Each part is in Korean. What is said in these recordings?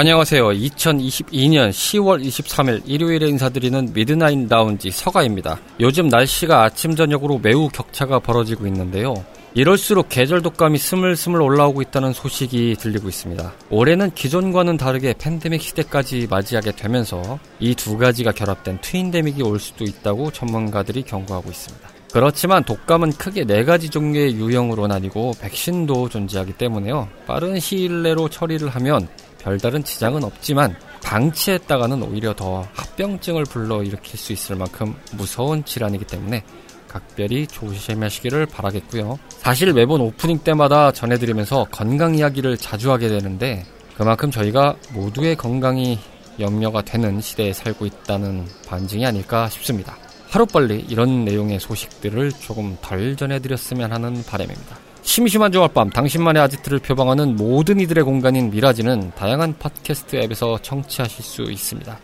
안녕하세요. 2022년 10월 23일 일요일에 인사드리는 미드나잇 라운지 서가입니다. 요즘 날씨가 아침 저녁으로 매우 격차가 벌어지고 있는데요. 이럴수록 계절 독감이 스물스물 올라오고 있다는 소식이 들리고 있습니다. 올해는 기존과는 다르게 팬데믹 시대까지 맞이하게 되면서 이 두 가지가 결합된 트윈데믹이 올 수도 있다고 전문가들이 경고하고 있습니다. 그렇지만 독감은 크게 네 가지 종류의 유형으로 나뉘고 백신도 존재하기 때문에요. 빠른 시일 내로 처리를 하면 별다른 지장은 없지만 방치했다가는 오히려 더 합병증을 불러일으킬 수 있을 만큼 무서운 질환이기 때문에 각별히 조심하시기를 바라겠고요. 사실 매번 오프닝 때마다 전해드리면서 건강 이야기를 자주 하게 되는데 그만큼 저희가 모두의 건강이 염려가 되는 시대에 살고 있다는 반증이 아닐까 싶습니다. 하루빨리 이런 내용의 소식들을 조금 덜 전해드렸으면 하는 바람입니다. 심심한 주말밤 당신만의 아지트를 표방하는 모든 이들의 공간인 미라지는 다양한 팟캐스트 앱에서 청취하실 수 있습니다.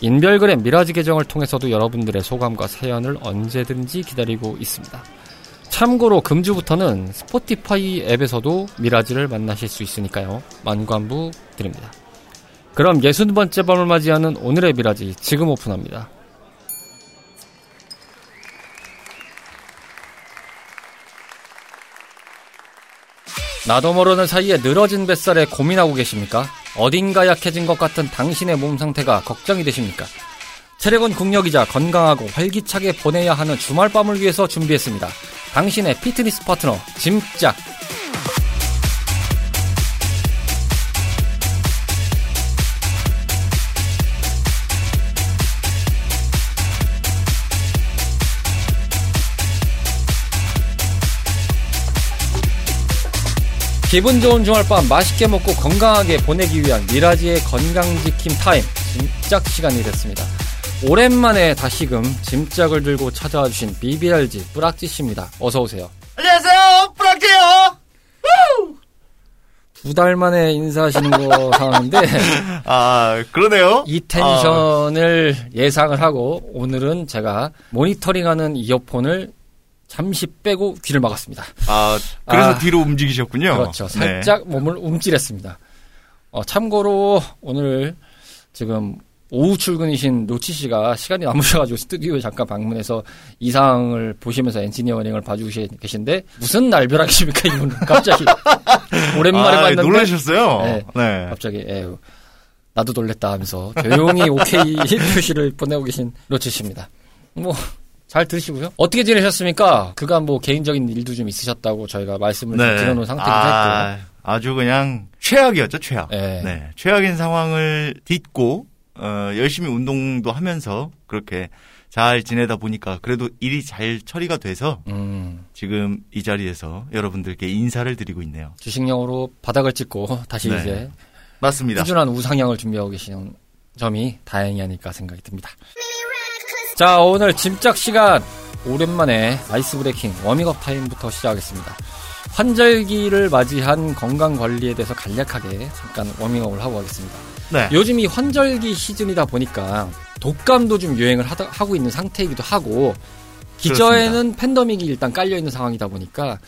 인별그램 미라지 계정을 통해서도 여러분들의 소감과 사연을 언제든지 기다리고 있습니다. 참고로 금주부터는 스포티파이 앱에서도 미라지를 만나실 수 있으니까요. 만관부 드립니다. 그럼 60번째 밤을 맞이하는 오늘의 미라지 지금 오픈합니다. 나도 모르는 사이에 늘어진 뱃살에 고민하고 계십니까? 어딘가 약해진 것 같은 당신의 몸 상태가 걱정이 되십니까? 체력은 국력이자 건강하고 활기차게 보내야 하는 주말 밤을 위해서 준비했습니다. 당신의 피트니스 파트너 짐짝 기분 좋은 주말밤 맛있게 먹고 건강하게 보내기 위한 미라지의 건강지킴 타임 짐짝 시간이 됐습니다. 오랜만에 다시금 짐짝을 들고 찾아와 주신 BBRG 뿌락지 씨입니다. 어서 오세요. 안녕하세요, 뿌락지요. 두 달 만에 인사하시는 거 상황인데 아 그러네요. 이 텐션을 예상을 하고 오늘은 제가 모니터링하는 이어폰을 잠시 빼고 귀를 막았습니다. 아 그래서 아, 뒤로 움직이셨군요. 그렇죠. 네. 살짝 몸을 움찔했습니다. 어, 참고로 오늘 지금 오후 출근이신 노치 씨가 시간이 남으셔가지고 스튜디오에 잠깐 방문해서 이 상황을 보시면서 엔지니어링을 봐주고 계신데 무슨 날벼락이십니까 이분 갑자기 오랜만에 아, 봤는데 놀라셨어요. 네. 네. 갑자기 에휴, 나도 놀랬다 하면서 조용히 오케이 표시를 보내고 계신 노치 씨입니다. 뭐 잘 들으시고요. 어떻게 지내셨습니까? 그간 뭐 개인적인 일도 좀 있으셨다고 저희가 말씀을 좀 드려놓은 했고요. 아, 아주 그냥 최악이었죠, 최악. 네. 네. 최악인 상황을 딛고 어, 열심히 운동도 하면서 그렇게 잘 지내다 보니까 그래도 일이 잘 처리가 돼서 음, 지금 이 자리에서 여러분들께 인사를 드리고 있네요. 주식량으로 바닥을 찍고 다시 네. 이제 맞습니다. 꾸준한 우상향을 준비하고 계시는 점이 다행이 아닐까 생각이 듭니다. 자, 오늘 짐짝 시간 오랜만에 아이스 브레이킹 워밍업 타임부터 시작하겠습니다. 환절기를 맞이한 건강 관리에 대해서 간략하게 잠깐 워밍업을 하고 가겠습니다. 네. 요즘 이 환절기 시즌이다 보니까 독감도 좀 유행을 하다, 하고 있는 상태이기도 하고 기저에는 팬데믹이 일단 깔려 있는 상황이다 보니까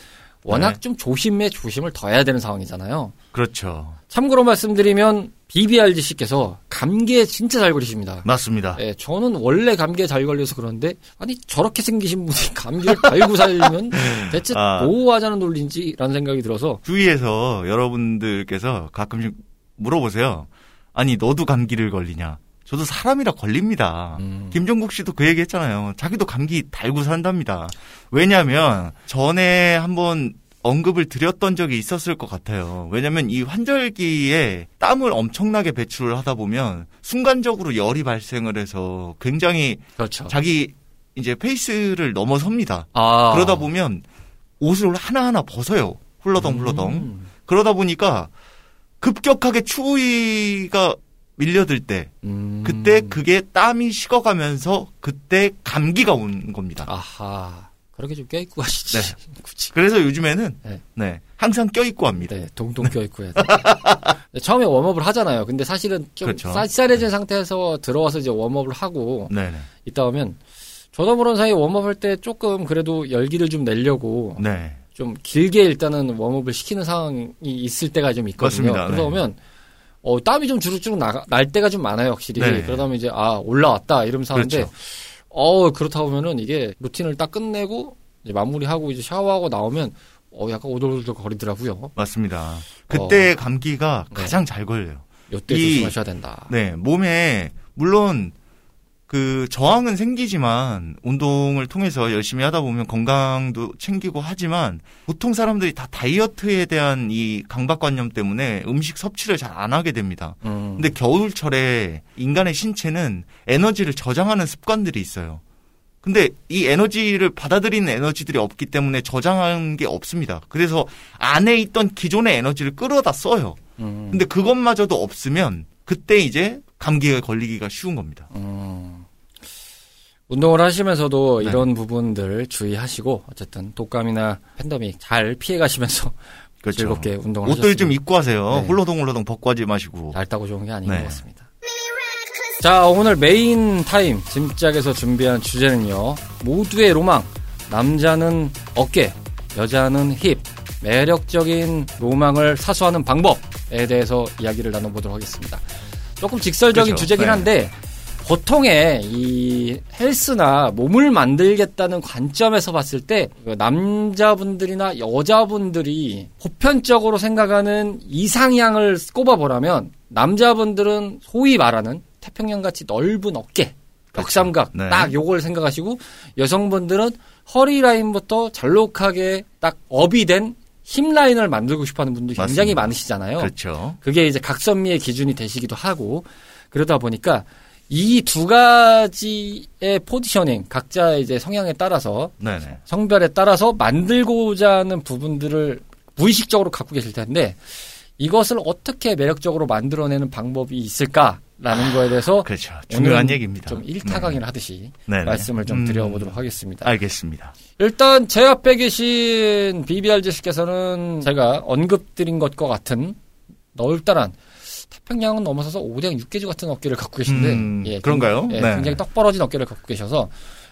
워낙 네. 좀 조심에 조심을 더 해야 되는 상황이잖아요. 그렇죠. 참고로 말씀드리면 BBRG 씨께서 감기에 진짜 잘 걸리십니다. 맞습니다. 예, 저는 원래 감기에 잘 걸려서 그런데 아니 저렇게 생기신 분이 감기를 달고 살면 대체 아. 뭐 하자는 논리인지라는 생각이 들어서 주위에서 여러분들께서 가끔씩 물어보세요. 아니, 너도 감기를 걸리냐? 저도 사람이라 걸립니다. 음. 김종국 씨도 그 얘기 했잖아요. 자기도 감기 달고 산답니다. 왜냐면, 전에 한번, 언급을 드렸던 적이 있었을 것 같아요. 왜냐면 이 환절기에 땀을 엄청나게 배출을 하다 보면 순간적으로 열이 발생을 해서 굉장히 그렇죠. 자기 이제 페이스를 넘어섭니다. 아. 그러다 보면 옷을 하나하나 벗어요. 훌러덩 훌러덩. 음. 그러다 보니까 급격하게 추위가 밀려들 때 음. 그때 그게 땀이 식어가면서 그때 감기가 온 겁니다. 아하. 그렇게 좀 껴입고 가시지. 네. 굳이. 그래서 요즘에는 네. 네, 항상 껴입고 합니다. 네, 동동 껴입고 해야 돼. 네, 처음에 웜업을 하잖아요. 근데 사실은 좀 그렇죠. 쌀쌀해진 상태에서 들어와서 이제 웜업을 하고 네, 네, 있다 보면 저도 모르는 사이에 웜업할 때 조금 그래도 열기를 좀 내려고 네, 좀 길게 일단은 웜업을 시키는 상황이 있을 때가 좀 있거든요. 맞습니다. 그러다 네. 보면 어, 땀이 좀 주룩주룩 나, 날 때가 좀 많아요, 확실히. 네. 그러다 보면 이제 아 올라왔다 이러면서 하는데 그렇죠. 어 그렇다 보면은 이게 루틴을 딱 끝내고 이제 마무리하고 이제 샤워하고 나오면 어 약간 오돌오돌 거리더라고요. 맞습니다. 그때 감기가 네. 가장 잘 걸려요. 요때 이- 조심하셔야 된다. 네, 몸에 물론 그 저항은 생기지만 운동을 통해서 열심히 하다 보면 건강도 챙기고 하지만 보통 사람들이 다 다이어트에 대한 이 강박관념 때문에 음식 섭취를 잘 안 하게 됩니다. 음. 근데 겨울철에 인간의 신체는 에너지를 저장하는 습관들이 있어요. 근데 이 에너지를 받아들이는 에너지들이 없기 때문에 저장한 게 없습니다. 그래서 안에 있던 기존의 에너지를 끌어다 써요. 음. 근데 그것마저도 없으면 그때 이제 감기에 걸리기가 쉬운 겁니다. 음. 운동을 하시면서도 네. 이런 부분들 주의하시고 어쨌든 독감이나 팬데믹 잘 피해 가시면서 그렇죠. 즐겁게 운동을 옷들 좀 하셨으면 입고 하세요. 네. 훌러덩 훌러덩 벗고 하지 마시고. 얇다고 좋은 게 아닌 네. 것 같습니다. 자 오늘 메인 타임 짐짝에서 준비한 주제는요 모두의 로망 남자는 어깨 여자는 힙 매력적인 로망을 사수하는 방법에 대해서 이야기를 나눠보도록 하겠습니다 조금 직설적인 그렇죠. 주제긴 네. 한데 보통의 이 헬스나 몸을 만들겠다는 관점에서 봤을 때그 남자분들이나 여자분들이 보편적으로 생각하는 이상향을 꼽아보라면 남자분들은 소위 말하는 태평양 같이 넓은 어깨, 벽삼각 네. 딱 요걸 생각하시고 여성분들은 허리 라인부터 잘록하게 딱 업이 된 힙 라인을 만들고 싶어하는 분들이 굉장히 맞습니다. 많으시잖아요. 그렇죠. 그게 이제 각선미의 기준이 되시기도 하고 그러다 보니까 이 두 가지의 포지셔닝 각자 이제 성향에 따라서 네네. 성별에 따라서 만들고자 하는 부분들을 무의식적으로 갖고 계실 텐데 이것을 어떻게 매력적으로 만들어내는 방법이 있을까라는 거에 대해서 그렇죠. 중요한 얘기입니다. 좀 일타강을 하듯이 네네. 말씀을 좀 음, 드려보도록 하겠습니다. 알겠습니다. 일단 제 앞에 계신 BBRG 씨께서는 제가 언급드린 것과 같은 넓다란 태 평양은 넘어서서 5대 6개주 같은 어깨를 갖고 계신데 음, 예, 그런가요? 예, 네. 굉장히 떡 벌어진 어깨를 갖고 계셔서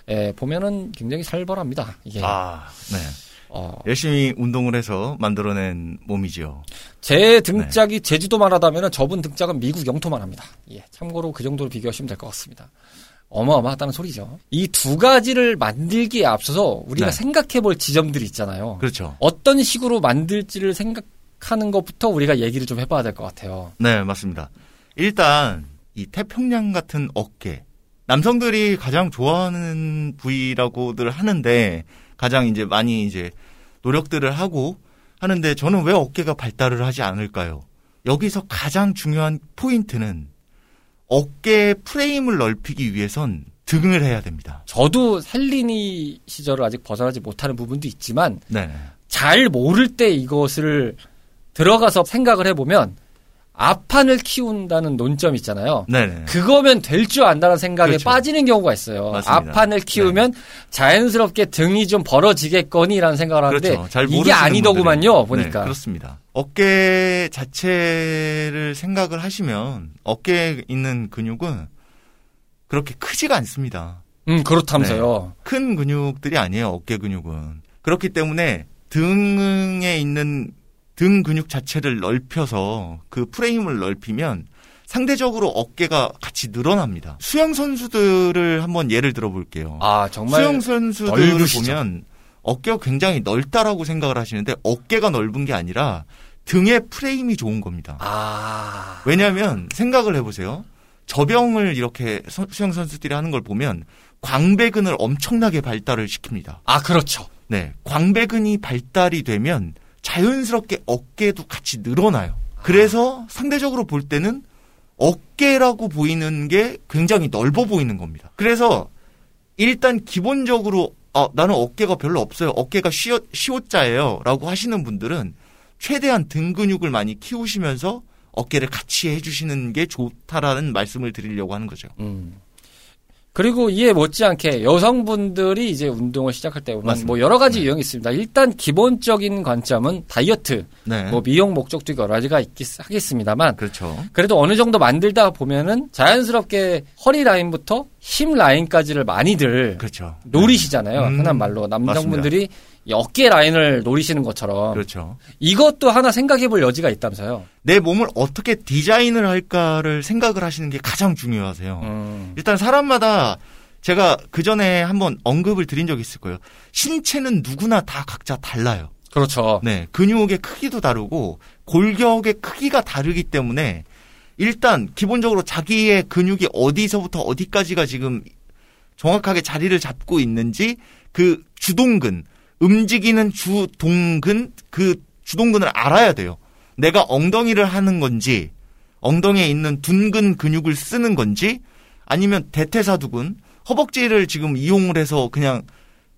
예, 보면은 굉장히 살벌합니다. 이게 아, 네. 어, 열심히 운동을 해서 만들어낸 몸이지요. 제 등짝이 제주도만 하다면 저분 등짝은 미국 영토만 합니다. 예, 참고로 그 정도로 비교하시면 될 것 같습니다. 어마어마하다는 소리죠. 이 두 가지를 만들기에 앞서서 우리가 네. 생각해 볼 지점들이 있잖아요. 그렇죠. 어떤 식으로 만들지를 생각 하는 것부터 우리가 얘기를 좀 해봐야 될 것 같아요. 네, 맞습니다. 일단 이 태평양 같은 어깨 남성들이 가장 좋아하는 부위라고들 하는데 가장 이제 많이 이제 노력들을 하고 하는데 저는 왜 어깨가 발달을 하지 않을까요? 여기서 가장 중요한 포인트는 어깨 프레임을 넓히기 위해선 등을 해야 됩니다. 저도 헬리니 시절을 아직 벗어나지 못하는 부분도 있지만 네. 잘 모를 때 이것을 들어가서 생각을 해보면 앞판을 키운다는 논점 있잖아요. 네네. 그거면 될 줄 안다는 생각에 그렇죠. 빠지는 경우가 있어요. 맞습니다. 네. 앞판을 키우면 자연스럽게 등이 좀 벌어지겠거니라는 생각을 하는데 그렇죠. 잘 이게 아니더구만요. 분들은. 보니까. 네, 그렇습니다. 어깨 자체를 생각을 하시면 어깨에 있는 근육은 그렇게 크지가 않습니다. 음 그렇다면서요. 큰 근육들이 아니에요. 어깨 근육은. 그렇기 때문에 등에 있는 등 근육 자체를 넓혀서 그 프레임을 넓히면 상대적으로 어깨가 같이 늘어납니다. 수영 선수들을 한번 예를 들어 볼게요. 아 정말 수영 선수들을 넓으시죠. 보면 어깨가 굉장히 넓다라고 생각을 하시는데 어깨가 넓은 게 아니라 등의 프레임이 좋은 겁니다. 아 왜냐하면 생각을 해보세요. 저병을 이렇게 서- 수영 선수들이 하는 걸 보면 광배근을 엄청나게 발달을 시킵니다. 아, 그렇죠. 네, 광배근이 발달이 되면 자연스럽게 어깨도 같이 늘어나요. 그래서 상대적으로 볼 때는 어깨라고 보이는 게 굉장히 넓어 보이는 겁니다. 그래서 일단 기본적으로 아, 나는 어깨가 별로 없어요. 어깨가 쉬어, 시옷자예요. 라고 하시는 분들은 최대한 등 근육을 많이 키우시면서 어깨를 같이 해주시는 게 좋다라는 말씀을 드리려고 하는 거죠. 음. 그리고 이에 못지않게 여성분들이 이제 운동을 시작할 때 보면 맞습니다. 뭐 여러 가지 네. 유형이 있습니다. 일단 기본적인 관점은 다이어트, 네. 뭐 미용 목적도 여러 가지가 있겠, 하겠습니다만 그렇죠. 그래도 어느 정도 만들다 보면은 자연스럽게 허리 라인부터 힙 라인까지를 많이들 그렇죠. 노리시잖아요. 음, 흔한 말로 남성분들이 이 어깨 라인을 노리시는 것처럼 그렇죠. 이것도 하나 생각해 볼 여지가 있다면서요. 내 몸을 어떻게 디자인을 할까를 생각을 하시는 게 가장 중요하세요. 음. 일단 사람마다 제가 그 전에 한번 언급을 드린 적이 있을 거예요. 신체는 누구나 다 각자 달라요. 그렇죠. 네, 근육의 크기도 다르고 골격의 크기가 다르기 때문에 일단 기본적으로 자기의 근육이 어디서부터 어디까지가 지금 정확하게 자리를 잡고 있는지 그 주동근 움직이는 주동근 그 주동근을 알아야 돼요. 내가 엉덩이를 하는 건지 엉덩이에 있는 둔근 근육을 쓰는 건지 아니면 대퇴사두근 허벅지를 지금 이용을 해서 그냥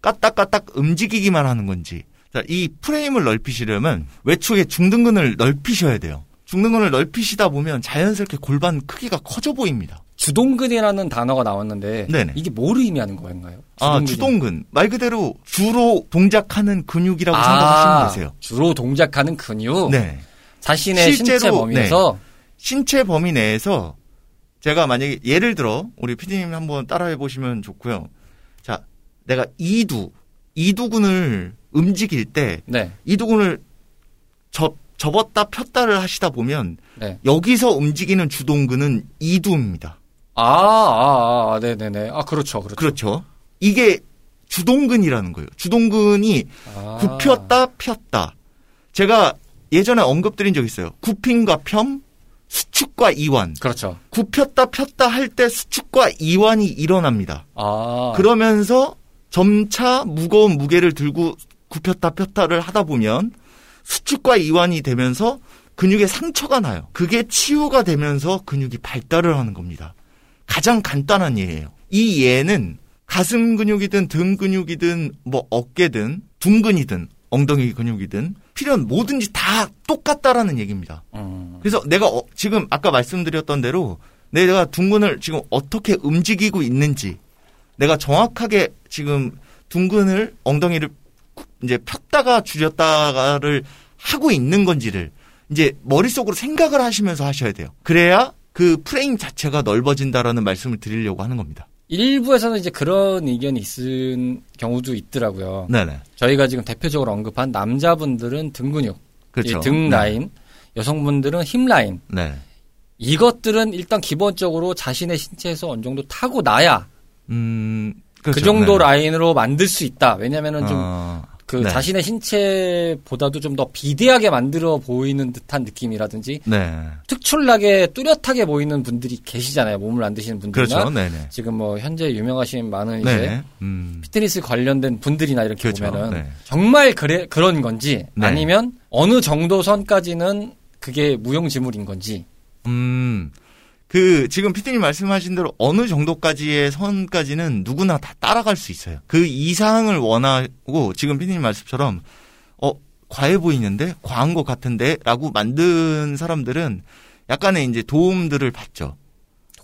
까딱까딱 움직이기만 하는 건지 자, 이 프레임을 넓히시려면 외축의 중등근을 넓히셔야 돼요. 중등근을 넓히시다 보면 자연스럽게 골반 크기가 커져 보입니다. 주동근이라는 단어가 나왔는데 네네. 이게 뭘 의미하는 건가요? 아, 주동근이. 주동근. 말 그대로 주로 동작하는 근육이라고 아, 생각하시면 되세요. 주로 동작하는 근육. 네. 자신의 실제로, 신체 범위에서 신체 범위 내에서 제가 만약에 예를 들어 우리 피디님 한번 따라해 보시면 좋고요. 자, 내가 이두 이두근을 움직일 때 네, 이두근을 접 접었다 폈다를 하시다 보면 네. 여기서 움직이는 주동근은 이두입니다. 아, 아, 아, 네네네. 아, 그렇죠, 그렇죠. 그렇죠. 이게 주동근이라는 거예요. 주동근이 아. 굽혔다 폈다. 제가 예전에 언급드린 적 있어요. 굽힘과 펴, 수축과 이완. 그렇죠. 굽혔다 폈다 할 때 수축과 이완이 일어납니다. 아, 그러면서 점차 무거운 무게를 들고 굽혔다 폈다를 하다 보면 수축과 이완이 되면서 근육에 상처가 나요. 그게 치유가 되면서 근육이 발달을 하는 겁니다. 가장 간단한 예예요. 이 예는 가슴 근육이든 등 근육이든 뭐 어깨든 둔근이든 엉덩이 근육이든 필요한 뭐든지 다 똑같다라는 얘기입니다. 음, 그래서 내가 어- 지금 아까 말씀드렸던 대로 내가 둔근을 지금 어떻게 움직이고 있는지 내가 정확하게 지금 둔근을 엉덩이를 이제 폈다가 줄였다가를 하고 있는 건지를 이제 머릿속으로 생각을 하시면서 하셔야 돼요. 그래야 그 프레임 자체가 넓어진다라는 말씀을 드리려고 하는 겁니다. 일부에서는 이제 그런 의견이 있은 경우도 있더라고요. 네네. 저희가 지금 대표적으로 언급한 남자분들은 등 근육, 그렇죠. 이등 네. 라인, 여성분들은 힙 라인. 네. 이것들은 일단 기본적으로 자신의 신체에서 어느 정도 타고 나야 음, 그 그렇죠. 정도 네. 라인으로 만들 수 있다. 왜냐면은 좀 어, 그 네. 자신의 신체보다도 좀 더 비대하게 만들어 보이는 듯한 느낌이라든지 네. 특출나게 뚜렷하게 보이는 분들이 계시잖아요. 몸을 안 드시는 분들이나 그렇죠. 네네. 지금 뭐 현재 유명하신 많은 이제 네. 음. 피트니스 관련된 분들이나 이렇게 그렇죠. 보면은 네. 정말 그래 그런 건지 네. 아니면 어느 정도 선까지는 그게 무용지물인 건지 음, 그, 지금 피디님 말씀하신 대로 어느 정도까지의 선까지는 누구나 다 따라갈 수 있어요. 그 이상을 원하고, 지금 피디님 말씀처럼, 어, 과해 보이는데? 과한 것 같은데? 라고 만든 사람들은 약간의 이제 도움들을 받죠.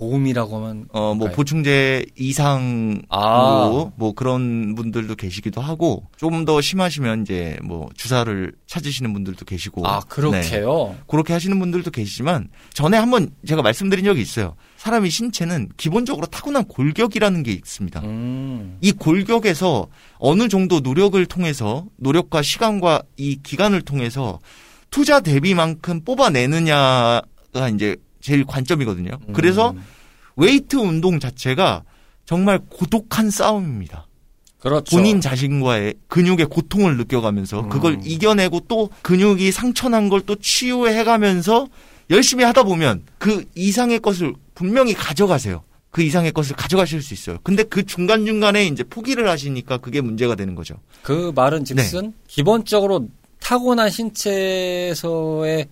도움이라고 하면 어, 뭐, 네. 보충제 이상으로, 아. 뭐, 그런 분들도 계시기도 하고, 좀더 심하시면 이제 뭐, 주사를 찾으시는 분들도 계시고. 아 네. 그렇게요. 그렇게 하시는 분들도 계시지만 전에 한번 제가 말씀드린 적이 있어요. 사람의 신체는 기본적으로 타고난 골격이라는 게 있습니다. 음. 이 골격에서 어느 정도 노력을 통해서 노력과 시간과 이 기간을 통해서 투자 대비만큼 뽑아내느냐가 이제 제일 관점이거든요. 그래서 음. 웨이트 운동 자체가 정말 고독한 싸움입니다. 그렇죠. 본인 자신과의 근육의 고통을 느껴가면서 그걸 음. 이겨내고 또 근육이 상처난 걸 또 치유해가면서 열심히 하다 보면 그 이상의 것을 분명히 가져가세요. 그 이상의 것을 가져가실 수 있어요. 근데 그 중간중간에 이제 포기를 하시니까 그게 문제가 되는 거죠. 그 말은 즉슨 기본적으로 타고난 신체에서의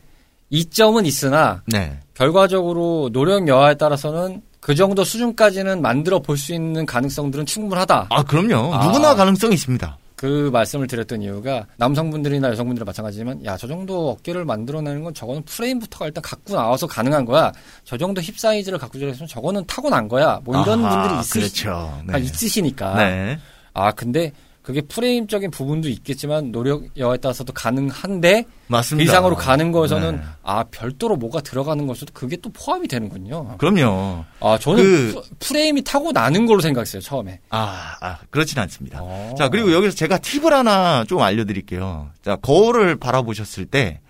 이점은 있으나 네. 결과적으로 노력 여하에 따라서는 그 정도 수준까지는 만들어 볼 수 있는 가능성들은 충분하다. 아, 그럼요. 아. 누구나 가능성이 있습니다. 그 말씀을 드렸던 이유가 남성분들이나 여성분들 마찬가지지만 야 저 정도 어깨를 만들어내는 건 저거는 프레임부터가 일단 갖고 나와서 가능한 거야. 저 정도 힙 사이즈를 갖고 들었으면 저거는 타고난 거야. 뭐 이런 아하, 분들이 있으시, 그렇죠. 아, 있으시니까. 네. 아 근데 그게 프레임적인 부분도 있겠지만 노력 여하에 따라서도 가능한데 그 맞습니다. 이상으로 가는 거에서는 네. 아 별도로 뭐가 들어가는 것에도 그게 또 포함이 되는군요. 그럼요. 아 저는 그- 프- 프레임이 타고 나는 걸로 생각했어요 처음에. 아, 아 그렇진 않습니다. 어. 자, 그리고 여기서 제가 팁을 하나 좀 알려드릴게요. 자, 거울을 바라보셨을 때,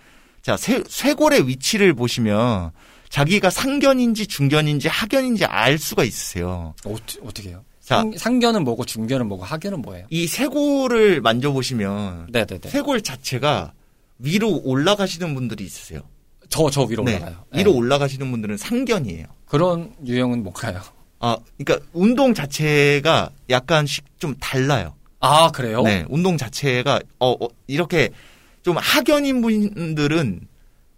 자, 쇄, 쇄골의 위치를 보시면, 자기가 상견인지 중견인지 하견인지 알 수가 있으세요. 어떻게 어떻게 해요? 자. 상, 상견은 뭐고 중견은 뭐고 하견은 뭐예요? 이 쇄골을 만져보시면, 네네네. 쇄골 자체가 위로 올라가시는 분들이 있으세요. 저 저 위로 네. 올라가요. 위로 네. 올라가시는 분들은 상견이에요. 그런 유형은 뭔가요? 아, 그러니까 운동 자체가 약간씩 좀 달라요. 아 그래요? 네, 운동 자체가 어, 어, 이렇게 좀 하견인 분들은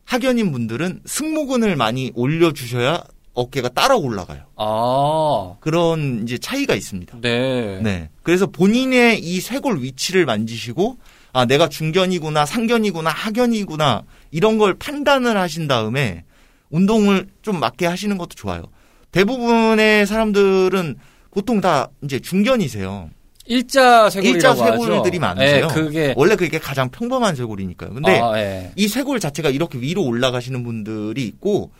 하견인 분들은 승모근을 많이 올려 주셔야 어깨가 따라 올라가요. 아 그런 이제 차이가 있습니다. 네. 네, 그래서 본인의 이 쇄골 위치를 만지시고 아 내가 중견이구나 상견이구나 하견이구나 이런 걸 판단을 하신 다음에 운동을 좀 맞게 하시는 것도 좋아요. 대부분의 사람들은 보통 다 이제 중견이세요. 일자 쇄골이라고 일자. 쇄골들이 많으세요. 네, 그게 원래 그게 가장 평범한 쇄골이니까요. 근데 아, 예. 이 쇄골 자체가 이렇게 위로 올라가시는 분들이 있고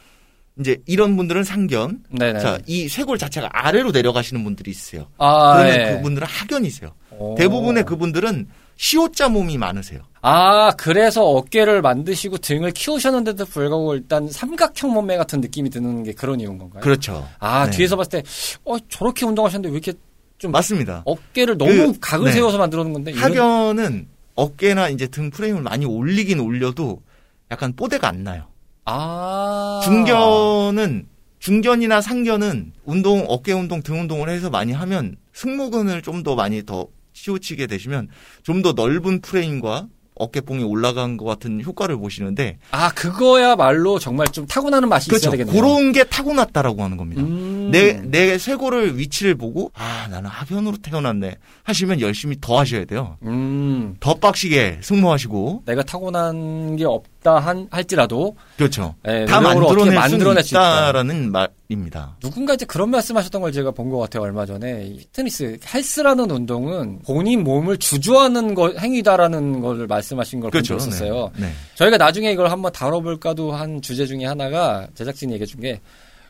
이제 이런 분들은 상견. 네네. 자, 이 쇄골 자체가 아래로 내려가시는 분들이 있어요. 아, 그러면 예. 그분들은 하견이세요. 오. 대부분의 그분들은 시옷자 몸이 많으세요. 아, 그래서 어깨를 만드시고 등을 키우셨는데도 불구하고 일단 삼각형 몸매 같은 느낌이 드는 게 그런 이유인 건가요? 그렇죠. 아, 네. 뒤에서 봤을 때, 어, 저렇게 운동하셨는데 왜 이렇게 좀 맞습니다. 어깨를 너무 그, 각을 네. 세워서 만들어 놓은 건데? 하견은 어깨나 이제 등 프레임을 많이 올리긴 올려도 약간 뽀대가 안 나요. 아. 중견은 중견이나 상견은 운동 어깨 운동 등 운동을 해서 많이 하면 승모근을 좀 더 많이 더 치우치게 되시면 좀 더 넓은 프레임과 어깨뽕이 올라간 것 같은 효과를 보시는데 아, 그거야말로 정말 좀 타고나는 맛이 그렇죠. 있어야 되겠네요. 그런 게 타고났다라고 하는 겁니다. 음. 내, 내 쇄골을 위치를 보고, 아, 나는 하견으로 태어났네. 하시면 열심히 더 하셔야 돼요. 음. 더 빡시게 승모하시고, 내가 타고난 게 없다 한, 할지라도, 그렇죠. 예, 다 만들어낼 만들어낼 수수 있다. 있다라는 말입니다. 누군가 이제 그런 말씀 하셨던 걸 제가 본 것 같아요 얼마 전에 이 피트니스 헬스라는 운동은 본인 몸을 주저하는 거, 행위다라는 걸 말씀하신 걸본 그렇죠. 적이 있었어요. 네. 네. 저희가 나중에 이걸 한번 다뤄볼까도 한 주제 중에 하나가 제작진이 얘기해 준 게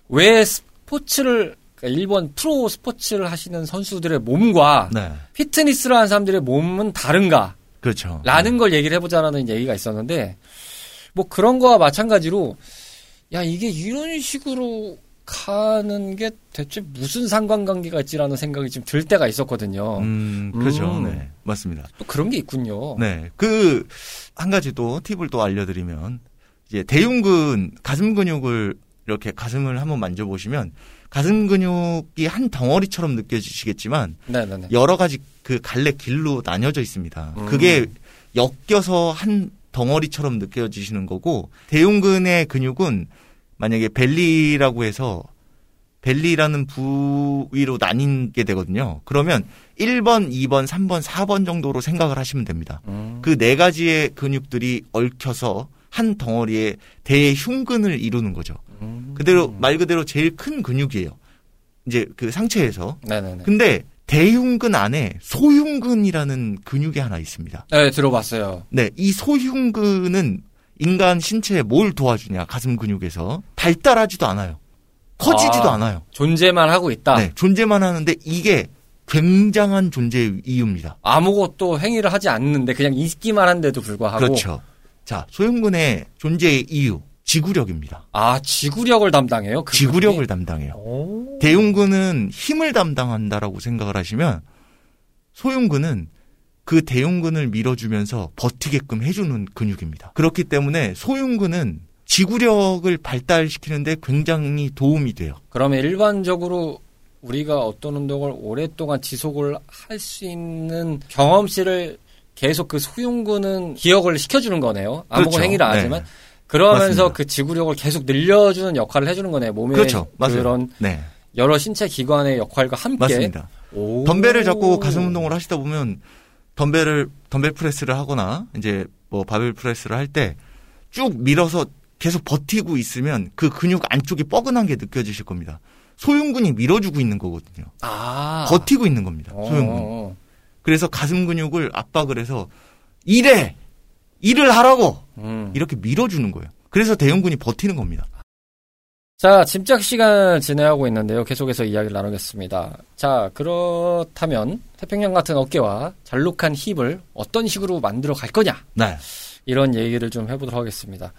왜 스포츠를 그러니까 일본 프로 스포츠를 하시는 선수들의 몸과 네. 피트니스를 하는 사람들의 몸은 다른가? 그렇죠. 라는 걸 얘기를 해보자라는 얘기가 있었는데, 뭐 그런 거와 마찬가지로, 야, 이게 이런 식으로 가는 게 대체 무슨 상관관계가 있지라는 생각이 좀 들 때가 있었거든요. 음, 그렇죠. 음. 네. 맞습니다. 또 그런 게 있군요. 네. 그, 한 가지 또 팁을 또 알려드리면, 이제 대흉근, 가슴 근육을 이렇게 가슴을 한번 만져보시면, 가슴 근육이 한 덩어리처럼 느껴지시겠지만, 네네네. 여러 가지 그 갈래 길로 나뉘어져 있습니다. 음. 그게 엮여서 한 덩어리처럼 느껴지시는 거고, 대흉근의 근육은 만약에 벨리라고 해서 벨리라는 부위로 나뉘게 되거든요. 그러면 1번, 2번, 3번, 4번 정도로 생각을 하시면 됩니다. 음. 그네 가지의 근육들이 얽혀서 한 덩어리의 대흉근을 이루는 거죠. 음. 그대로 말 그대로 제일 큰 근육이에요. 이제 그 상체에서. 네네네. 근데 대흉근 안에 소흉근이라는 근육이 하나 있습니다. 네, 들어봤어요. 네, 이 소흉근은 인간 신체에 뭘 도와주냐? 가슴 근육에서 발달하지도 않아요. 커지지도 아. 않아요. 존재만 하고 있다. 네, 존재만 하는데 이게 굉장한 존재의 이유입니다. 아무것도 행위를 하지 않는데 그냥 있기만 한데도 불구하고. 그렇죠. 자, 소흉근의 존재의 이유, 지구력입니다. 아, 지구력을 담당해요? 그 지구력을 근육이? 담당해요. 오. 대흉근은 힘을 담당한다라고 생각을 하시면 소흉근은 그 대흉근을 밀어주면서 버티게끔 해주는 근육입니다. 그렇기 때문에 소흉근은 지구력을 발달시키는데 굉장히 도움이 돼요. 그러면 일반적으로 우리가 어떤 운동을 오랫동안 지속을 할 수 있는 경험치를 계속 그 소흉근은 기억을 시켜주는 거네요. 아무런 그렇죠. 행위를 안 네. 하지만 그러면서 맞습니다. 그 지구력을 계속 늘려주는 역할을 해주는 거네요. 몸의 그렇죠. 맞아요. 그런 네. 여러 신체 기관의 역할과 함께 맞습니다. 오. 덤벨을 잡고 가슴 운동을 하시다 보면 덤벨을 덤벨 프레스를 하거나 이제 뭐 바벨 프레스를 할 때 쭉 밀어서 계속 버티고 있으면 그 근육 안쪽이 뻐근한 게 느껴지실 겁니다. 소흉근이 밀어주고 있는 거거든요. 아 버티고 있는 겁니다. 어, 소흉근. 어, 그래서 가슴 근육을 압박을 해서 일해 일을 하라고 음. 이렇게 밀어주는 거예요. 그래서 대흉근이 버티는 겁니다. 자, 짐작 시간 진행하고 있는데요. 계속해서 이야기를 나누겠습니다. 자, 그렇다면 태평양 같은 어깨와 잘록한 힙을 어떤 식으로 만들어 갈 거냐? 네. 이런 얘기를 좀 해보도록 하겠습니다.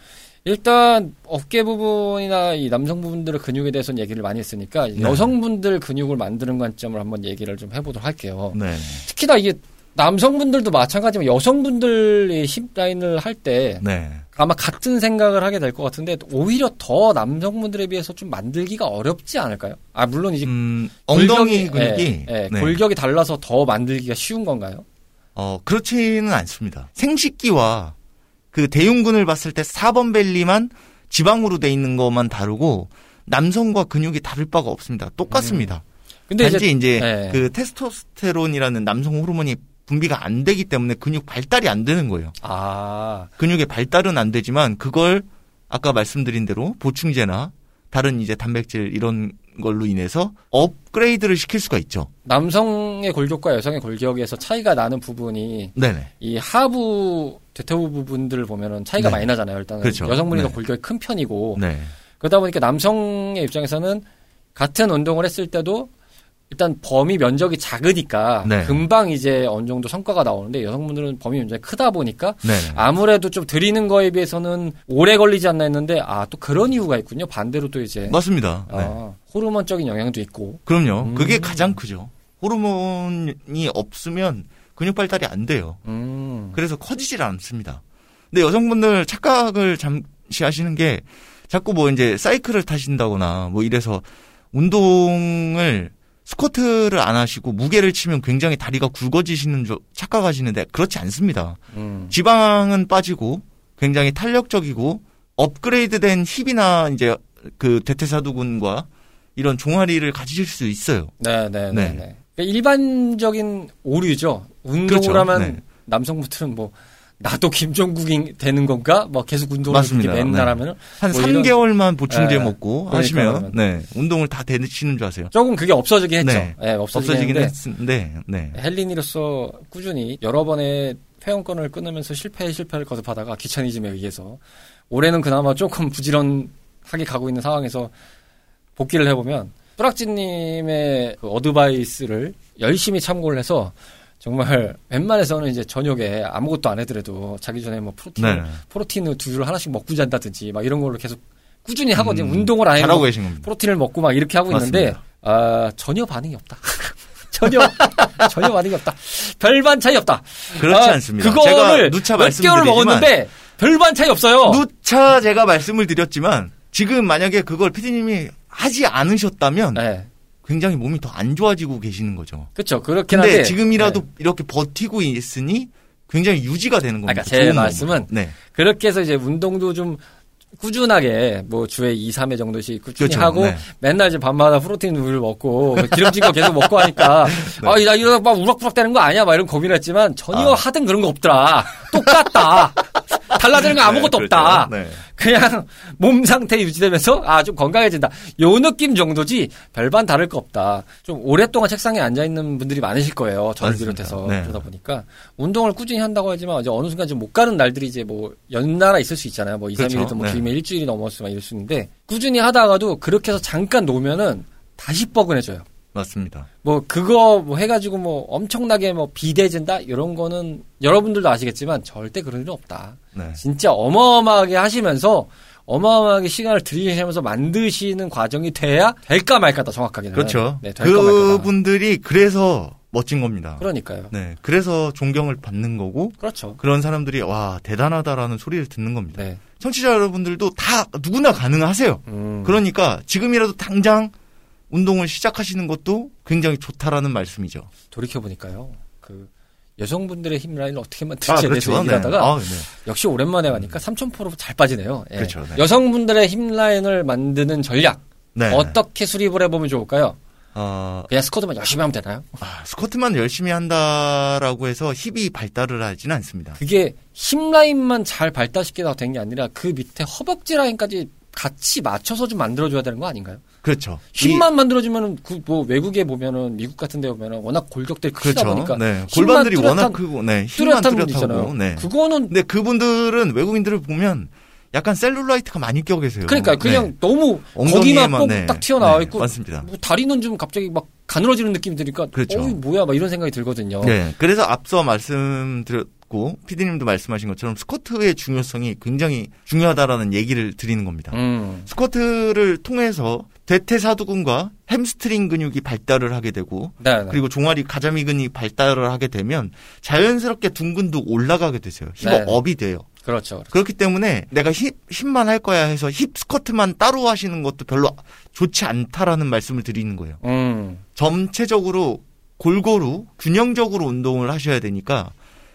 일단 어깨 부분이나 이 남성 부분들의 근육에 대해서는 얘기를 많이 했으니까 네. 여성분들 근육을 만드는 관점을 한번 얘기를 좀 해보도록 할게요. 네. 특히나 이게 남성분들도 마찬가지지만 여성분들이 힙 라인을 할때 네. 아마 같은 생각을 하게 될 것 같은데 오히려 더 남성분들에 비해서 좀 만들기가 어렵지 않을까요? 아 물론 이제 음, 엉덩이 골격이- 근육이 예, 예, 네. 골격이 달라서 더 만들기가 쉬운 건가요? 어, 그렇지는 않습니다. 생식기와 그 대흉근을 봤을 때 4번 벨리만 지방으로 돼 있는 것만 다르고 남성과 근육이 다를 바가 없습니다. 똑같습니다. 근데 단지 이제, 예. 그 테스토스테론이라는 남성 호르몬이 분비가 안 되기 때문에 근육 발달이 안 되는 거예요. 아 근육의 발달은 안 되지만 그걸 아까 말씀드린 대로 보충제나 다른 이제 단백질 이런 걸로 인해서 업그레이드를 시킬 수가 있죠. 남성의 골격과 여성의 골격에서 차이가 나는 부분이 네네. 이 하부 대퇴부 부분들을 보면은 차이가 네. 많이 나잖아요. 일단은 그렇죠. 여성분이 더 네. 골격이 큰 편이고 네. 그러다 보니까 남성의 입장에서는 같은 운동을 했을 때도 일단 범위 면적이 작으니까 네. 금방 이제 어느 정도 성과가 나오는데 여성분들은 범위 면적이 크다 보니까 네. 아무래도 좀 드리는 거에 비해서는 오래 걸리지 않나 했는데 아 또 그런 이유가 있군요. 반대로 또 이제 맞습니다. 네. 아, 호르몬적인 영향도 있고 그럼요. 음. 그게 가장 크죠. 호르몬이 없으면 근육 발달이 안 돼요. 음. 그래서 커지질 않습니다. 근데 여성분들 착각을 잠시 하시는 게 자꾸 뭐 이제 사이클을 타신다거나 뭐 이래서 운동을 스쿼트를 안 하시고 무게를 치면 굉장히 다리가 굵어지시는 줄 착각하시는데 그렇지 않습니다. 음. 지방은 빠지고 굉장히 탄력적이고 업그레이드된 힙이나 이제 그 대퇴사두근과 이런 종아리를 가지실 수 있어요. 네, 네, 네. 네. 네. 그러니까 일반적인 오류죠. 운동을 그렇죠. 하면 네. 남성분들은 뭐 나도 김종국이 되는 건가? 뭐 계속 운동을 맞습니다. 그렇게 맨날 네. 하면은 한뭐 이런- 3개월만 보충제 네. 먹고 그러니까 하시면. 네 운동을 다 되시는 줄 아세요. 조금 그게 없어지긴 했죠. 네. 예, 없어지긴, 없어지긴 했는데 했는데 네. 헬린이로서 꾸준히 여러 번의 회원권을 끊으면서 실패 실패를 거듭하다가 귀차니즘에 의해서 올해는 그나마 조금 부지런하게 가고 있는 상황에서 복귀를 해보면 뿌락지님의 그 어드바이스를 열심히 참고를 해서 정말 웬만해서는 이제 저녁에 아무것도 안 해더라도 자기 전에 뭐 프로틴 네. 프로틴 두유를 하나씩 먹고 잔다든지 막 이런 걸로 계속 꾸준히 하거든요. 음, 운동을 안 해도 겁니다. 프로틴을 먹고 막 이렇게 하고 있는데 맞습니다. 아, 전혀 반응이 없다. 전혀 전혀 반응이 없다. 별반 차이 없다. 그렇지 아, 않습니다. 그거를 누차 몇 개월 먹었는데 별반 차이 없어요. 누차 제가 말씀을 드렸지만 지금 만약에 그걸 피디님이 하지 않으셨다면 네. 굉장히 몸이 더 안 좋아지고 계시는 거죠. 그렇죠. 그렇긴 한데 지금이라도 네. 이렇게 버티고 있으니 굉장히 유지가 되는 겁니다. 그러니까 제 말씀은. 네. 그렇게 해서 이제 운동도 좀 꾸준하게 뭐 주에 2, 3회 정도씩 꾸준히 그렇죠. 하고 네. 맨날 이제 밤마다 프로틴 우유를 먹고 기름진 거 계속 먹고 하니까 네. 아, 나 이러다 막 우락부락 되는 거 아니야? 막 이런 고민을 했지만 전혀 아. 하든 그런 거 없더라. 똑같다. 달라지는 거 아무것도 네, 없다. 그렇죠. 네. 그냥 몸 상태 유지되면서 아 좀 건강해진다. 요 느낌 정도지 별반 다를 거 없다. 좀 오랫동안 책상에 앉아 있는 분들이 많으실 거예요. 저를 맞습니다. 비롯해서 네. 그러다 보니까 운동을 꾸준히 한다고 하지만 이제 어느 순간 좀 못 가는 날들이 이제 뭐 연달아 있을 수 있잖아요. 뭐 2, 그렇죠. 3일이든 뭐 네. 길면 일주일이 넘었으면 이럴 수 있는데 꾸준히 하다가도 그렇게 해서 잠깐 놓으면은 다시 뻐근해져요. 맞습니다. 뭐 그거 뭐 해가지고 뭐 엄청나게 뭐 비대진다 이런 거는 여러분들도 아시겠지만 절대 그럴 일은 없다. 네. 진짜 어마어마하게 하시면서 어마어마하게 시간을 들이시면서 만드시는 과정이 돼야 될까 말까다 정확하게는. 그렇죠. 네. 그분들이 그래서 멋진 겁니다. 그러니까요. 네. 그래서 존경을 받는 거고 그렇죠. 그런 사람들이 와 대단하다라는 소리를 듣는 겁니다. 네. 청취자 여러분들도 다 누구나 가능하세요. 음. 그러니까 지금이라도 당장 운동을 시작하시는 것도 굉장히 좋다라는 말씀이죠. 돌이켜 보니까요. 그 여성분들의 힙 라인을 어떻게 아, 만들지에 그렇죠. 대해서 얘기를 하다가 아, 네. 역시 오랜만에 가니까 삼천포로 잘 빠지네요. 예. 그렇죠, 네. 여성분들의 힙 라인을 만드는 전략 네. 어떻게 수립을 해보면 좋을까요? 어, 그냥 스쿼트만 열심히 하면 되나요? 아, 스쿼트만 열심히 한다라고 해서 힙이 발달을 하지는 않습니다. 그게 힙 라인만 잘 발달시키다 된게 아니라 그 밑에 허벅지 라인까지 같이 맞춰서 좀 만들어줘야 되는 거 아닌가요? 그렇죠. 힙만 만들어주면은 그 뭐 외국에 보면은 미국 같은 데 보면은 워낙 골격들이 이- 크다 그렇죠. 보니까 네. 골반들이 뚜렷한- 워낙 크고, 네. 힙만 뚜렷한 분 있잖아요. 뚜렷하고, 네. 그거는 근데 그분들은 외국인들을 보면 약간 셀룰라이트가 많이 껴 계세요. 그러니까 그냥 네. 너무 거기만 꼭 네. 딱 튀어나와 네, 있고 맞습니다. 뭐 다리는 좀 갑자기 막 가늘어지는 느낌이 드니까 그렇죠. 어이 뭐야 막 이런 생각이 들거든요. 네. 그래서 앞서 말씀드렸고 피디님도 말씀하신 것처럼 스쿼트의 중요성이 굉장히 중요하다라는 얘기를 드리는 겁니다. 음. 스쿼트를 통해서 대퇴사두근과 햄스트링 근육이 발달을 하게 되고 네, 네. 그리고 종아리 가자미 근이 발달을 하게 되면 자연스럽게 둔근도 올라가게 되세요. 네. 힙업이 돼요. 그렇죠. 그렇죠. 그렇기 때문에 내가 힙, 힙만 할 거야 해서 힙 스쿼트만 따로 하시는 것도 별로 좋지 않다라는 말씀을 드리는 거예요. 음. 전체적으로 골고루 균형적으로 운동을 하셔야 되니까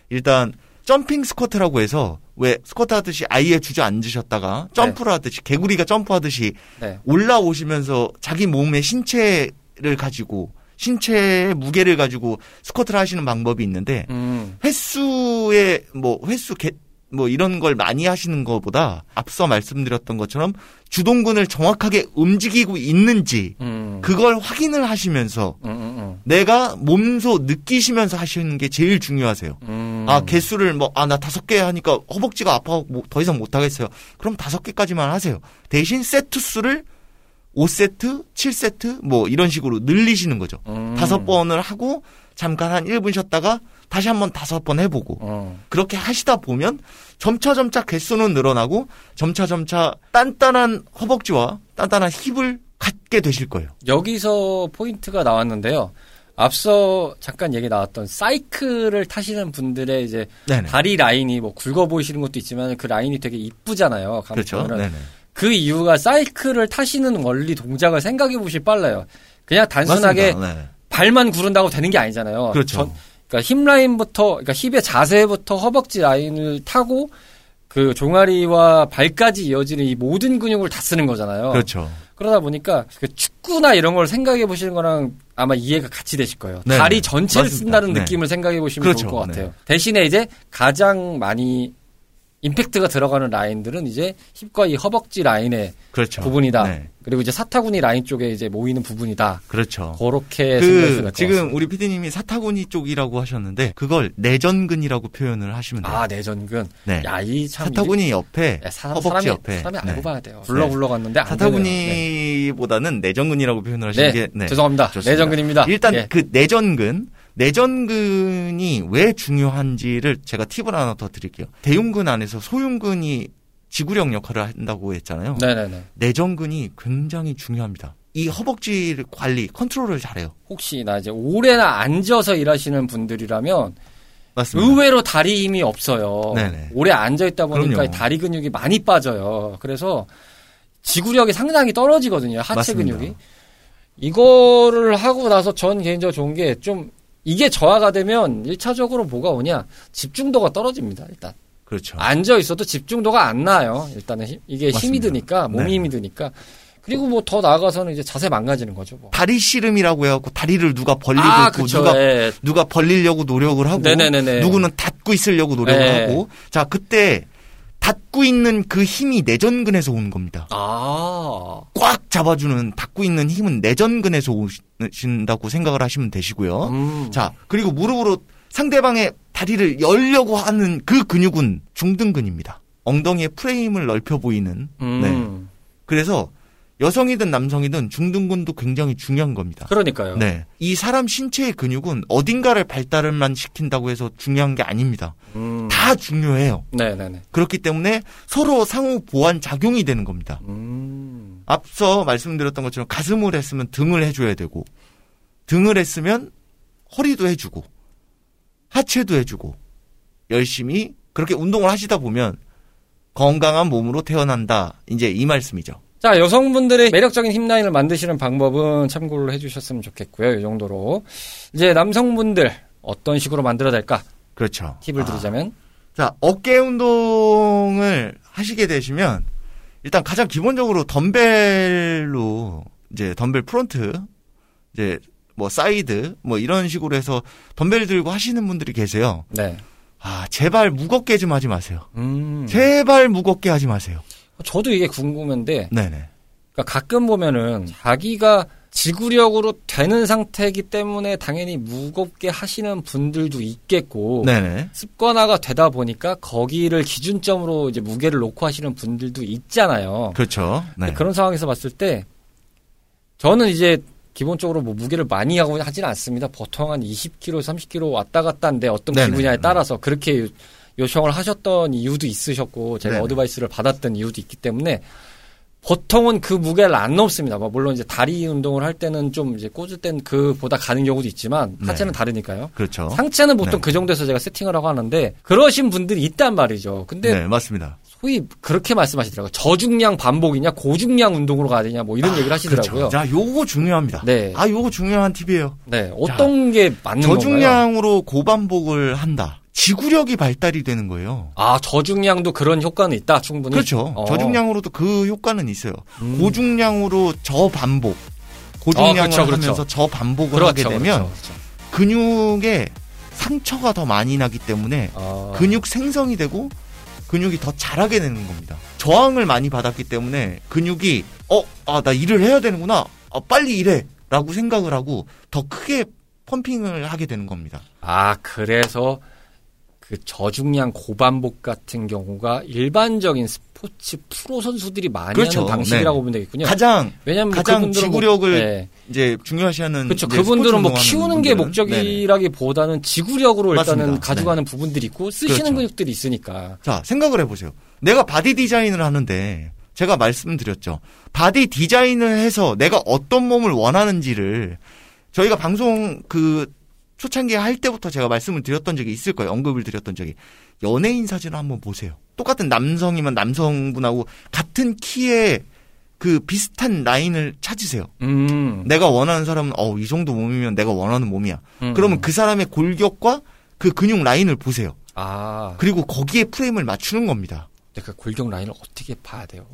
일단 점핑 스쿼트라고 해서 왜 스쿼트 하듯이 아예 주저앉으셨다가 점프를 하듯이 개구리가 점프하듯이 네. 올라오시면서 자기 몸의 신체를 가지고 신체의 무게를 가지고 스쿼트를 하시는 방법이 있는데 음. 횟수의 뭐 횟수 개, 뭐 이런 걸 많이 하시는 것보다 앞서 말씀드렸던 것처럼 주동근을 정확하게 움직이고 있는지 음. 그걸 확인을 하시면서 음, 음, 내가 몸소 느끼시면서 하시는 게 제일 중요하세요. 음. 아 개수를 뭐 아 나 다섯 개 하니까 허벅지가 아파서 뭐더 이상 못 하겠어요. 그럼 다섯 개까지만 하세요. 대신 세트 수를 5세트, 7세트 뭐 이런 식으로 늘리시는 거죠. 음. 다섯 번을 하고 잠깐 한 1분 쉬었다가 다시 한번 다섯 번 해보고 어. 그렇게 하시다 보면 점차 점차 개수는 늘어나고 점차 점차 단단한 허벅지와 단단한 힙을 갖게 되실 거예요. 여기서 포인트가 나왔는데요. 앞서 잠깐 얘기 나왔던 사이클을 타시는 분들의 이제 네네. 다리 라인이 뭐 굵어 보이시는 것도 있지만 그 라인이 되게 이쁘잖아요. 그렇죠. 네네. 그 이유가 사이클을 타시는 원리 동작을 생각해 보실 빨라요. 그냥 단순하게. 네. 발만 구른다고 되는 게 아니잖아요. 그렇죠. 전- 그러니까 힙 라인부터 그러니까 힙의 자세부터 허벅지 라인을 타고 그 종아리와 발까지 이어지는 이 모든 근육을 다 쓰는 거잖아요. 그렇죠. 그러다 보니까 그 축구나 이런 걸 생각해 보시는 거랑 아마 이해가 같이 되실 거예요. 네, 다리 네. 전체를 맞습니다. 쓴다는 네. 느낌을 생각해 보시면 그렇죠. 좋을 것 같아요. 네. 대신에 이제 가장 많이 임팩트가 들어가는 라인들은 이제 힙과 이 허벅지 라인의 그렇죠. 부분이다. 네. 그리고 이제 사타구니 라인 쪽에 이제 모이는 부분이다. 그렇죠. 그렇게 그 지금 같습니다. 우리 PD님이 사타구니 쪽이라고 하셨는데 그걸 내전근이라고 표현을 하시면 돼요. 아 내전근. 네. 야이 참 사타구니 옆에 야, 사, 허벅지 사람이, 옆에 사람이 네. 알고 봐야 돼요. 네. 굴러 갔는데 안 되네요. 사타구니보다는 내전근이라고 표현을 하시는 네. 게 네. 죄송합니다. 좋습니다. 내전근입니다. 일단 예. 그 내전근 내전근이 왜 중요한지를 제가 팁을 하나 더 드릴게요. 대흉근 안에서 소흉근이 지구력 역할을 한다고 했잖아요. 네네네. 내전근이 굉장히 중요합니다. 이 허벅지 관리, 컨트롤을 잘해요. 혹시나 이제 오래나 앉아서 일하시는 분들이라면 맞습니다. 의외로 다리 힘이 없어요. 네네. 오래 앉아 있다 보니까 그럼요. 이 다리 근육이 많이 빠져요. 그래서 지구력이 상당히 떨어지거든요. 하체 맞습니다. 근육이. 이거를 하고 나서 전 개인적으로 좋은 게 좀 이게 저하가 되면 1차적으로 뭐가 오냐? 집중도가 떨어집니다. 일단. 그렇죠. 앉아 있어도 집중도가 안 나요. 일단은 힘- 이게 힘이 맞습니다. 드니까 몸이 네. 힘이 드니까. 그리고 뭐 더 나아가서는 이제 자세 망가지는 거죠. 뭐. 다리 씨름이라고 해갖고 다리를 누가 벌리고 아, 있고 그쵸. 누가 예. 누가 벌리려고 노력을 하고 네네네네. 누구는 닫고 있으려고 노력을 네. 하고 자 그때 닫고 있는 그 힘이 내전근에서 오는 겁니다. 아. 꽉 잡아주는 닫고 있는 힘은 내전근에서 오신다고 생각을 하시면 되시고요. 음. 자 그리고 무릎으로 상대방의 다리를 열려고 하는 그 근육은 중등근입니다. 엉덩이의 프레임을 넓혀 보이는. 음. 네. 그래서 여성이든 남성이든 중등근도 굉장히 중요한 겁니다. 그러니까요. 네. 이 사람 신체의 근육은 어딘가를 발달만 시킨다고 해서 중요한 게 아닙니다. 음. 다 중요해요. 네네네. 그렇기 때문에 서로 상호 보완 작용이 되는 겁니다. 음. 앞서 말씀드렸던 것처럼 가슴을 했으면 등을 해줘야 되고, 등을 했으면 허리도 해주고, 하체도 해주고, 열심히 그렇게 운동을 하시다 보면 건강한 몸으로 태어난다. 이제 이 말씀이죠. 자, 여성분들의 매력적인 힙라인을 만드시는 방법은 참고를 해주셨으면 좋겠고요. 이 정도로. 이제 남성분들, 어떤 식으로 만들어야 될까? 그렇죠. 팁을 아. 드리자면 자, 어깨 운동을 하시게 되시면 일단 가장 기본적으로 덤벨로 이제 덤벨 프론트 이제 뭐 사이드 뭐 이런 식으로 해서 덤벨 들고 하시는 분들이 계세요. 네. 아, 제발 무겁게 좀 하지 마세요. 음. 제발 무겁게 하지 마세요. 저도 이게 궁금한데 네네. 그러니까 가끔 보면은 자기가 지구력으로 되는 상태이기 때문에 당연히 무겁게 하시는 분들도 있겠고 네네. 습관화가 되다 보니까 거기를 기준점으로 이제 무게를 놓고 하시는 분들도 있잖아요. 그렇죠. 네. 그런 상황에서 봤을 때 저는 이제 기본적으로 뭐 무게를 많이 하고 하지는 않습니다. 보통 한 20kg, 30kg 왔다 갔다 하는데 어떤 네네. 기분냐에 따라서 그렇게 요- 요청을 하셨던 이유도 있으셨고 제가 네네. 어드바이스를 받았던 이유도 있기 때문에 보통은 그 무게를 안 넘습니다. 뭐 물론 이제 다리 운동을 할 때는 좀 이제 꽂을 땐 그보다 가는 경우도 있지만 네. 하체는 다르니까요. 그렇죠. 상체는 보통 네. 그 정도에서 제가 세팅을 하고 하는데 그러신 분들이 있단 말이죠. 근데 네, 맞습니다. 소위 그렇게 말씀하시더라고요. 저중량 반복이냐 고중량 운동으로 가야 되냐 뭐 이런 얘기를 하시더라고요. 그렇죠. 자, 요거 중요합니다. 네. 아, 요거 중요한 팁이에요. 네. 어떤 게 맞는 건가요? 저중량으로 고반복을 한다. 지구력이 발달이 되는 거예요. 아, 저중량도 그런 효과는 있다. 충분히. 그렇죠. 어. 저중량으로도 그 효과는 있어요. 음. 고중량으로 저 반복. 고중량을 어, 그렇죠, 그렇죠. 하면서 저 반복을 그렇죠, 하게 되면 그렇죠, 그렇죠. 근육에 상처가 더 많이 나기 때문에 아. 근육 생성이 되고 근육이 더 자라게 되는 겁니다. 저항을 많이 받았기 때문에 근육이 어, 아, 나 일을 해야 되는구나. 아, 빨리 일해. 라고 생각을 하고 더 크게 펌핑을 하게 되는 겁니다. 아, 그래서 그 저중량 고반복 같은 경우가 일반적인 스포츠 프로 선수들이 많이 그렇죠. 하는 방식이라고 네. 보면 되겠군요. 가장 왜냐면 뭐 가장 그분들은 지구력을 뭐, 네. 이제 중요시하는 그렇죠. 그분들은 뭐 키우는 게. 목적이라기보다는 지구력으로 일단은 맞습니다. 가지고 가는 부분들이 있고 쓰시는 그렇죠. 근육들이 있으니까. 자, 생각을 해보세요. 내가 바디 디자인을 하는데, 제가 말씀드렸죠. 바디 디자인을 해서 내가 어떤 몸을 원하는지를, 저희가 방송 그, 초창기에 할 때부터 제가 말씀을 드렸던 적이 있을 거예요. 언급을 드렸던 적이. 연예인 사진을 한번 보세요. 똑같은 남성이면 남성분하고 같은 키에 그 비슷한 라인을 찾으세요. 음. 내가 원하는 사람은, 어, 이 정도 몸이면 내가 원하는 몸이야. 음. 그러면 그 사람의 골격과 그 근육 라인을 보세요. 아, 그리고 거기에 프레임을 맞추는 겁니다. 내가 골격 라인을 어떻게 봐야 돼요?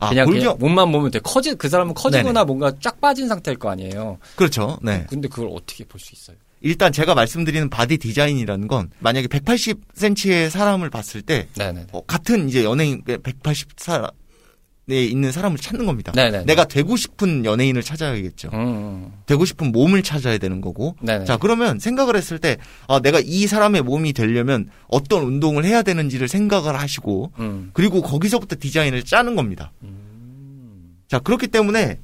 아, 그냥, 그냥 몸만 보면 돼. 커지 그 사람은 커지거나 네네. 뭔가 쫙 빠진 상태일 거 아니에요. 그렇죠. 네. 근데 그걸 어떻게 볼 수 있어요? 일단 제가 말씀드리는 body 디자인이라는 건 만약에 180cm의 사람을 봤을 때. 어, 같은 이제 연예인 180에 있는 사람을 찾는 겁니다. 네네. 내가 되고 싶은 연예인을 찾아야겠죠. 음. 되고 싶은 몸을 찾아야 되는 거고. 네네. 자, 그러면 생각을 했을 때 아, 내가 이 사람의 몸이 되려면 어떤 운동을 해야 되는지를 생각을 하시고 음. 그리고 거기서부터 디자인을 짜는 겁니다. 자, 그렇기 때문에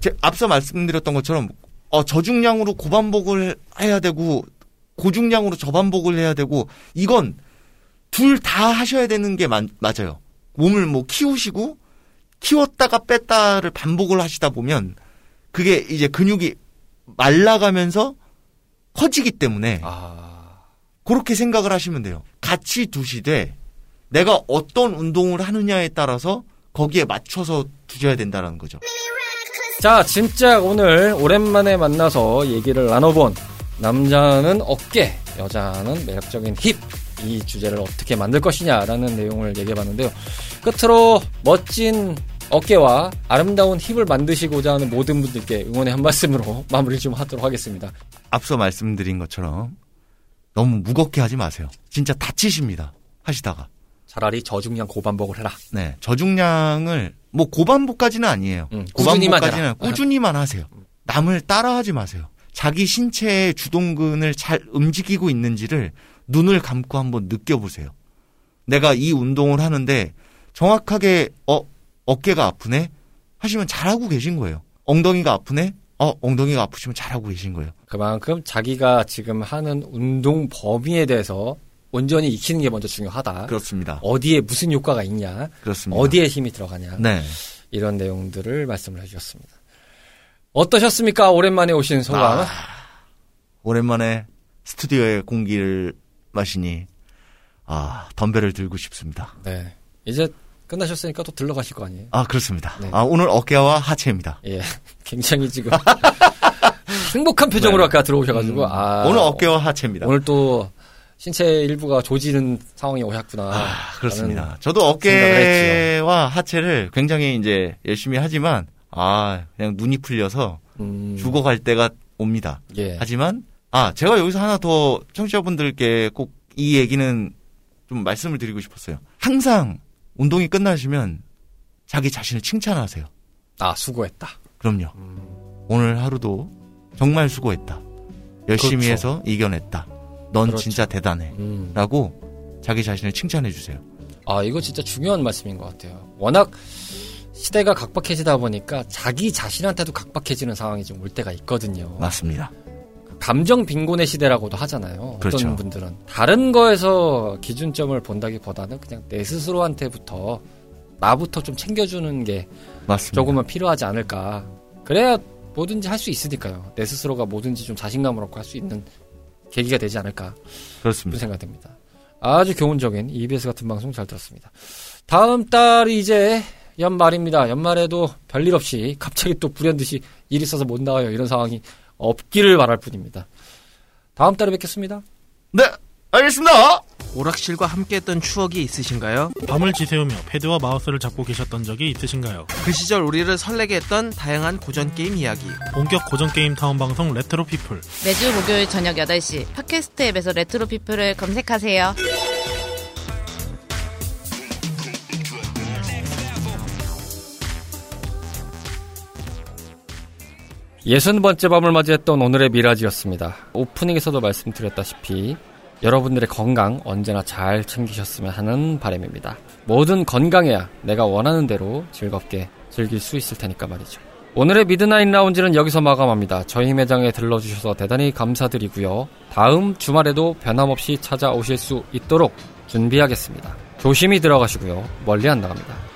제 앞서 말씀드렸던 것처럼 어, 저중량으로 고반복을 해야 되고 고중량으로 저반복을 해야 되고 이건 둘 다 하셔야 되는 게 마- 맞아요. 몸을 뭐 키우시고 키웠다가 뺐다를 반복을 하시다 보면 그게 이제 근육이 말라가면서 커지기 때문에 아. 그렇게 생각을 하시면 돼요. 같이 두시되 내가 어떤 운동을 하느냐에 따라서 거기에 맞춰서 두셔야 된다는 거죠. 자, 진짜 오늘 오랜만에 만나서 얘기를 나눠본 남자는 어깨, 여자는 매력적인 힙. 이 주제를 어떻게 만들 것이냐라는 내용을 얘기해 봤는데요. 끝으로 멋진 어깨와 아름다운 힙을 만드시고자 하는 모든 분들께 응원의 한 말씀으로 마무리 좀 하도록 하겠습니다. 앞서 말씀드린 것처럼 너무 무겁게 하지 마세요. 진짜 다치십니다. 하시다가. 차라리 저중량 고반복을 해라. 네. 저중량을 뭐 고반복까지는 아니에요. 음, 꾸준히만 고반복까지는 해라. 꾸준히만 하세요. 남을 따라하지 마세요. 자기 신체의 주동근을 잘 움직이고 있는지를 눈을 감고 한번 느껴보세요. 내가 이 운동을 하는데 정확하게 어 어깨가 아프네 하시면 잘하고 계신 거예요. 엉덩이가 아프네 어 엉덩이가 아프시면 잘하고 계신 거예요. 그만큼 자기가 지금 하는 운동 범위에 대해서 온전히 익히는 게 먼저 중요하다. 그렇습니다. 어디에 무슨 효과가 있냐, 그렇습니다. 어디에 힘이 들어가냐, 네. 이런 내용들을 말씀을 해주셨습니다. 어떠셨습니까? 오랜만에 오신 소감. 아, 오랜만에 스튜디오의 공기를 마시니 아 덤벨을 들고 싶습니다. 네. 이제 끝나셨으니까 또 들러가실 거 아니에요? 아 그렇습니다. 네. 아 오늘 어깨와 하체입니다. 예. 굉장히 지금 행복한 표정으로 네. 아까 들어오셔가지고 아 오늘 어깨와 하체입니다. 오늘 또 신체 일부가 조지는 상황이 오셨구나. 아, 그렇습니다. 저도 어깨와 하체를 굉장히 이제 열심히 하지만 아 그냥 눈이 풀려서 음, 죽어갈 때가 옵니다. 예. 하지만 아 제가 여기서 하나 더 청취자분들께 꼭 이 얘기는 좀 말씀을 드리고 싶었어요. 항상 운동이 끝나시면 자기 자신을 칭찬하세요. 아 수고했다. 그럼요. 오늘 하루도 정말 수고했다. 열심히 그렇죠. 해서 이겨냈다. 넌 그렇죠. 진짜 대단해. 음. 라고 자기 자신을 칭찬해 주세요. 아 이거 진짜 중요한 말씀인 것 같아요. 워낙 시대가 각박해지다 보니까 자기 자신한테도 각박해지는 상황이 좀 올 때가 있거든요. 맞습니다. 감정 빈곤의 시대라고도 하잖아요. 그렇죠. 어떤 분들은 다른 거에서 기준점을 본다기보다는 그냥 내 스스로한테부터 나부터 좀 챙겨주는 게 맞습니다. 조금은 필요하지 않을까. 그래야 뭐든지 할 수 있으니까요. 내 스스로가 뭐든지 좀 자신감을 얻고 할 수 있는 계기가 되지 않을까 그렇습니다. 생각됩니다. 아주 교훈적인 EBS 같은 방송 잘 들었습니다. 다음 달이 이제 연말입니다. 연말에도 별일 없이 갑자기 또 불현듯이 일 있어서 못 나와요. 이런 상황이 없기를 바랄 뿐입니다. 다음 달에 뵙겠습니다. 네, 알겠습니다. 오락실과 함께했던 추억이 있으신가요? 밤을 지새우며 패드와 마우스를 잡고 계셨던 적이 있으신가요? 그 시절 우리를 설레게 했던 다양한 고전 게임 이야기. 본격 고전 게임 타운 방송 레트로 피플 매주 목요일 저녁 8시 팟캐스트 앱에서 레트로 피플을 검색하세요. 예순 번째 밤을 맞이했던 오늘의 미라지였습니다. 오프닝에서도 말씀드렸다시피 여러분들의 건강 언제나 잘 챙기셨으면 하는 바람입니다. 뭐든 건강해야 내가 원하는 대로 즐겁게 즐길 수 있을 테니까 말이죠. 오늘의 미드나잇 라운지는 여기서 마감합니다. 저희 매장에 들러주셔서 대단히 감사드리고요. 다음 주말에도 변함없이 찾아오실 수 있도록 준비하겠습니다. 조심히 들어가시고요. 멀리 안 나갑니다.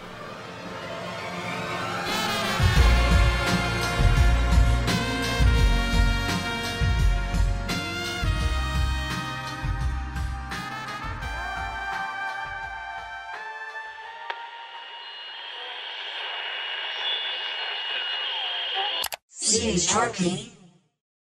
series shortly.